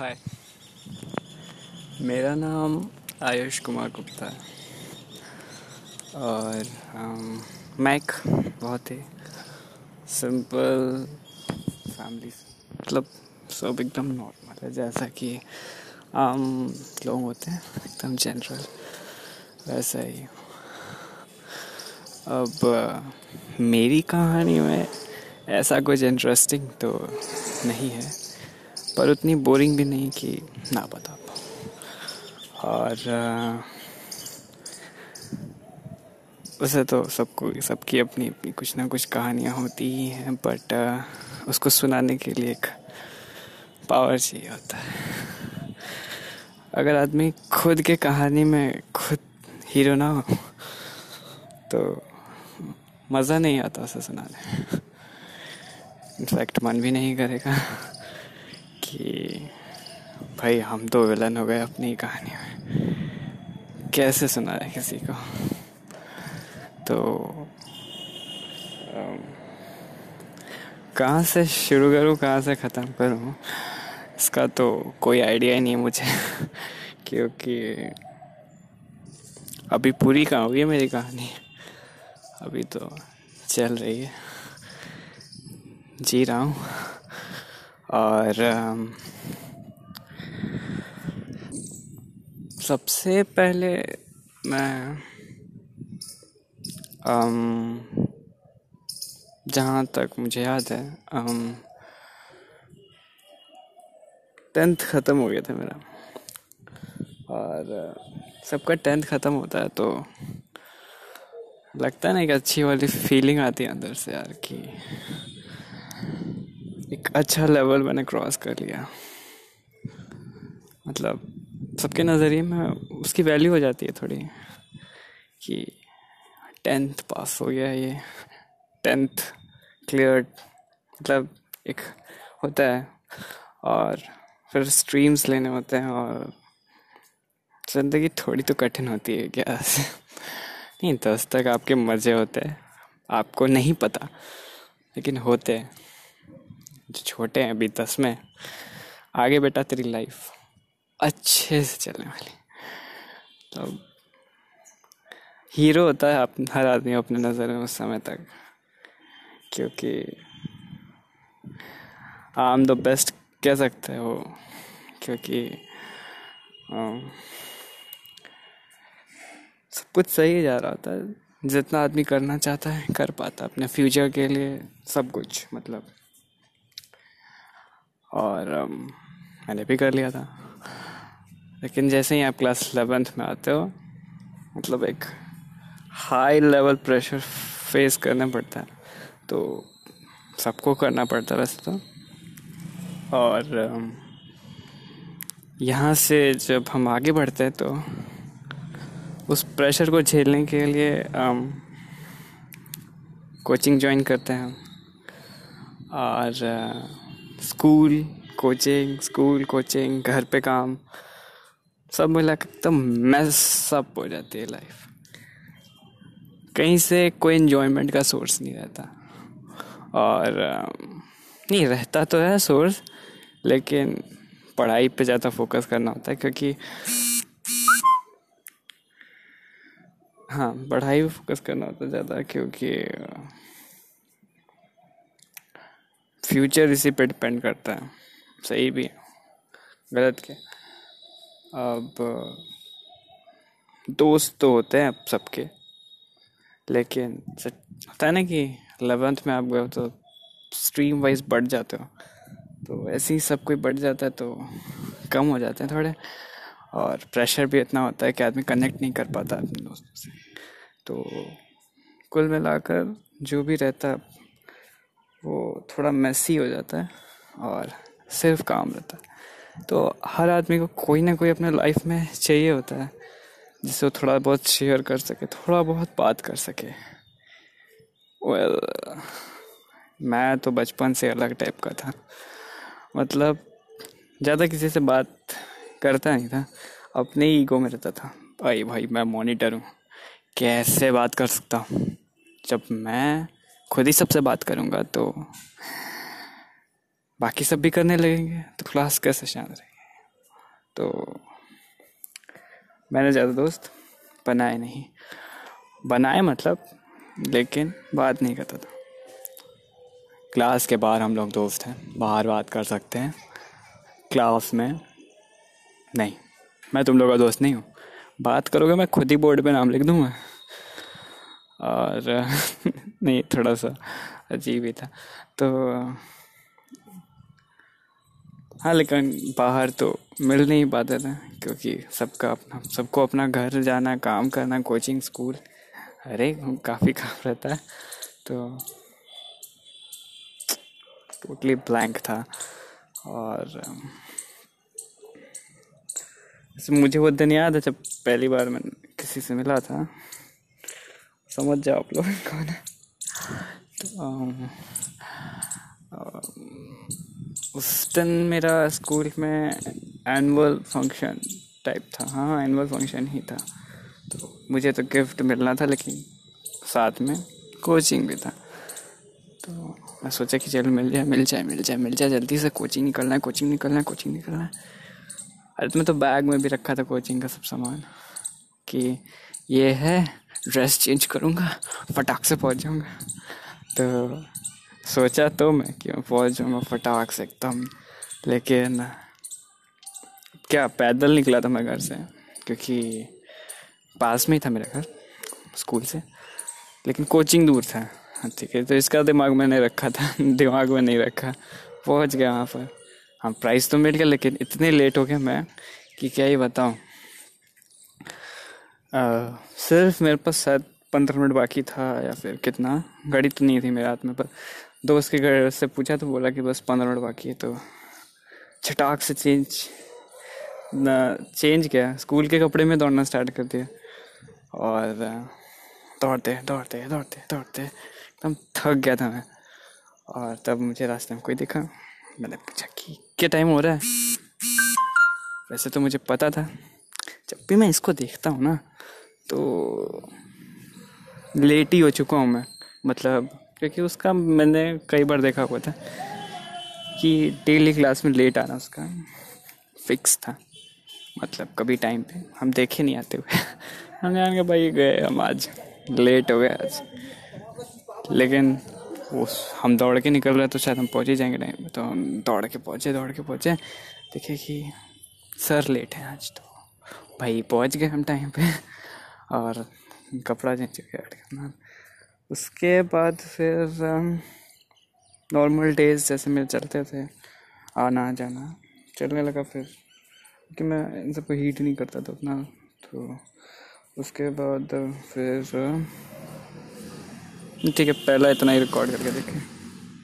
हाय मेरा नाम आयुष कुमार गुप्ता है। और um, मैं एक बहुत ही सिंपल फैमिली मतलब सब एकदम नॉर्मल है जैसा कि आम लोग होते हैं एकदम जनरल वैसा ही। अब मेरी कहानी में ऐसा कुछ इंटरेस्टिंग तो नहीं है। पर उतनी बोरिंग भी नहीं कि ना बता पाऊँ। और वैसे तो सबको, सबकी अपनी अपनी कुछ ना कुछ कहानियाँ होती ही हैं बट उसको सुनाने के लिए एक पावर चाहिए होता है। अगर आदमी खुद के कहानी में खुद हीरो ना हो तो मज़ा नहीं आता उसे सुनाने। इनफैक्ट मन भी नहीं करेगा। कि भाई हम तो विलन हो गए अपनी कहानी में। कैसे सुना है किसी को? तो कहाँ से शुरू करूँ, कहाँ से ख़त्म करूँ, इसका तो कोई आइडिया ही नहीं है मुझे। क्योंकि अभी पूरी कहाँ हुई है मेरी कहानी? अभी तो चल रही है। जी रहा हूँ। और सबसे पहले मैं जहाँ तक मुझे याद है टेंथ ख़त्म हो गया था मेरा। और, सबका टेंथ ख़त्म होता है तो लगता है ना एक अच्छी वाली फीलिंग आती है अंदर से यार कि एक अच्छा लेवल मैंने क्रॉस कर लिया। मतलब सबके नज़रिए में उसकी वैल्यू हो जाती है थोड़ी कि टेंथ पास हो गया ये। टेंथ क्लियर मतलब एक होता है। और फिर स्ट्रीम्स लेने होते हैं और ज़िंदगी थोड़ी तो कठिन होती है, क्या? नहीं, दस तक आपके मज़े होते हैं। आपको नहीं पता, लेकिन होते हैं। जो छोटे हैं अभी दस में। आगे बेटा तेरी लाइफ अच्छे से चलने वाली। तो हीरो होता है आप, हर आदमी अपने नज़र में उस समय तक। क्योंकि आम द बेस्ट कह सकते हैं। क्योंकि सब कुछ सही जा रहा होता है। जितना आदमी करना चाहता है, कर पाता अपने फ्यूचर के लिए सब कुछ मतलब। और um, मैंने भी कर लिया था। लेकिन जैसे ही आप क्लास इलेवेंथ में आते हो मतलब एक हाई लेवल प्रेशर फेस करना पड़ता है। तो सबको करना पड़ता है वैसे तो। और um, यहाँ से जब हम आगे बढ़ते हैं तो उस प्रेशर को झेलने के लिए कोचिंग um, ज्वाइन करते हैं। और uh, school, coaching school, coaching, घर पे काम, सब मिला के एकदम मैस अप हो जाती है लाइफ कहीं से कोई इन्जॉयमेंट का सोर्स नहीं रहता. और नहीं, रहता तो है सोर्स लेकिन पढ़ाई पे ज़्यादा फोकस करना होता है क्योंकि हाँ पढ़ाई पे फोकस करना होता है ज़्यादा क्योंकि फ्यूचर इसी पे डिपेंड करता है। सही भी गलत क्या? अब, दोस्त तो होते हैं अब सबके। लेकिन होता है ना कि एलेवेंथ में आप गए तो स्ट्रीम वाइज बढ़ जाते हो। तो ऐसे ही सब कोई बढ़ जाता है तो कम हो जाते हैं थोड़े। और प्रेशर भी इतना होता है कि आदमी कनेक्ट नहीं कर पाता अपने दोस्तों से। तो कुल मिलाकर जो भी रहता वो थोड़ा मैसी हो जाता है और सिर्फ़ काम रहता है। तो हर आदमी को कोई ना कोई अपने लाइफ में चाहिए होता है जिससे वो थोड़ा बहुत शेयर कर सके थोड़ा बहुत बात कर सके। वेल well, मैं तो बचपन से अलग टाइप का था। मतलब ज़्यादा किसी से बात करता नहीं था अपने ही ईगो में रहता था। भाई भाई मैं मॉनिटर हूँ कैसे बात कर सकता हूँ? जब मैं खुद ही सबसे बात करूँगा तो बाकी सब भी करने लगेंगे तो क्लास कैसे शांत रहेगी? तो मैंने ज़्यादा दोस्त बनाए नहीं। बनाए मतलब लेकिन बात नहीं करता था। क्लास के बाहर हम लोग दोस्त हैं, बाहर बात कर सकते हैं। क्लास में नहीं, मैं तुम लोग का दोस्त नहीं हूँ। बात करोगे, मैं खुद ही बोर्ड पे नाम लिख दूँगा। और, नहीं, थोड़ा सा अजीब ही था। तो हाँ लेकिन बाहर तो मिल नहीं पाते थे, क्योंकि सबका अपना, सबको अपना घर जाना, काम करना, कोचिंग, स्कूल, अरे, काफ़ी काम रहता है। तो टोटली ब्लैंक था। और मुझे वो दिन याद है जब पहली बार मैं किसी से मिला था। समझ जाओ आप लोग कौन है। तो उस दिन मेरा स्कूल में एनुअल फ़ंक्शन टाइप था। हाँ एनुअल फ़ंक्शन ही था। तो मुझे तो गिफ्ट मिलना था, लेकिन साथ में कोचिंग भी था। तो मैं सोचा कि चलो मिल जाए मिल जाए मिल जाए मिल जाए। जल्दी से कोचिंग निकलना है कोचिंग निकलना है कोचिंग निकलना है। अरे तो मैं तो बैग में भी रखा था कोचिंग का सब सामान कि ये है ड्रेस चेंज करूँगा, फटाक से पहुँच जाऊँगा। तो सोचा तो मैं कि मैं पहुँच जाऊँगा फटाक से एकदम, लेकिन क्या पैदल निकला था मैं घर से, क्योंकि पास में ही था मेरा घर, स्कूल से। लेकिन कोचिंग दूर था। हाँ ठीक है तो इसका दिमाग मैंने रखा था, दिमाग में नहीं रखा। पहुँच गया वहाँ पर। हाँ प्राइस तो मिल गया, लेकिन इतने लेट हो गया मैं कि क्या ही बताऊँ। सिर्फ़ मेरे पास शायद पंद्रह मिनट बाकी था या फिर कितना। गाड़ी तो नहीं थी मेरे हाथ में, पर दोस्त के घर से पूछा तो बोला कि बस पंद्रह मिनट बाकी है तो छटाक से चेंज, ना, चेंज किया। स्कूल के कपड़े में दौड़ना स्टार्ट कर दिया और दौड़ते दौड़ते दौड़ते दौड़ते, एकदम थक गया था मैं। और तब मुझे रास्ते में कोई दिखा। मैंने पूछा कि क्या टाइम हो रहा है? वैसे तो मुझे पता था, जब भी मैं इसको देखता हूँ ना तो लेट ही हो चुका हूँ मैं मतलब क्योंकि उसका मैंने कई बार देखा हुआ था कि डेली क्लास में लेट आना उसका फिक्स था मतलब कभी टाइम पे, हम देखे नहीं आते हुए। हमने के भाई, गए हम आज लेट हो गए आज। लेकिन वो हम दौड़ के निकल रहे तो शायद हम पहुँच ही जाएँगे टाइम तो हम दौड़ के पहुँचे, दौड़ के पहुँचे, देखे कि सर लेट है आज तो। भाई, पहुँच गए हम टाइम पे। और कपड़ा चेंज करना उसके बाद फिर नॉर्मल डेज़ जैसे मेरे चलते थे, आना जाना, चलने लगा फिर। कि मैं इन सबको हीट नहीं करता था उतना तो उसके बाद फिर, ठीक है, पहला इतना ही रिकॉर्ड करके देखें।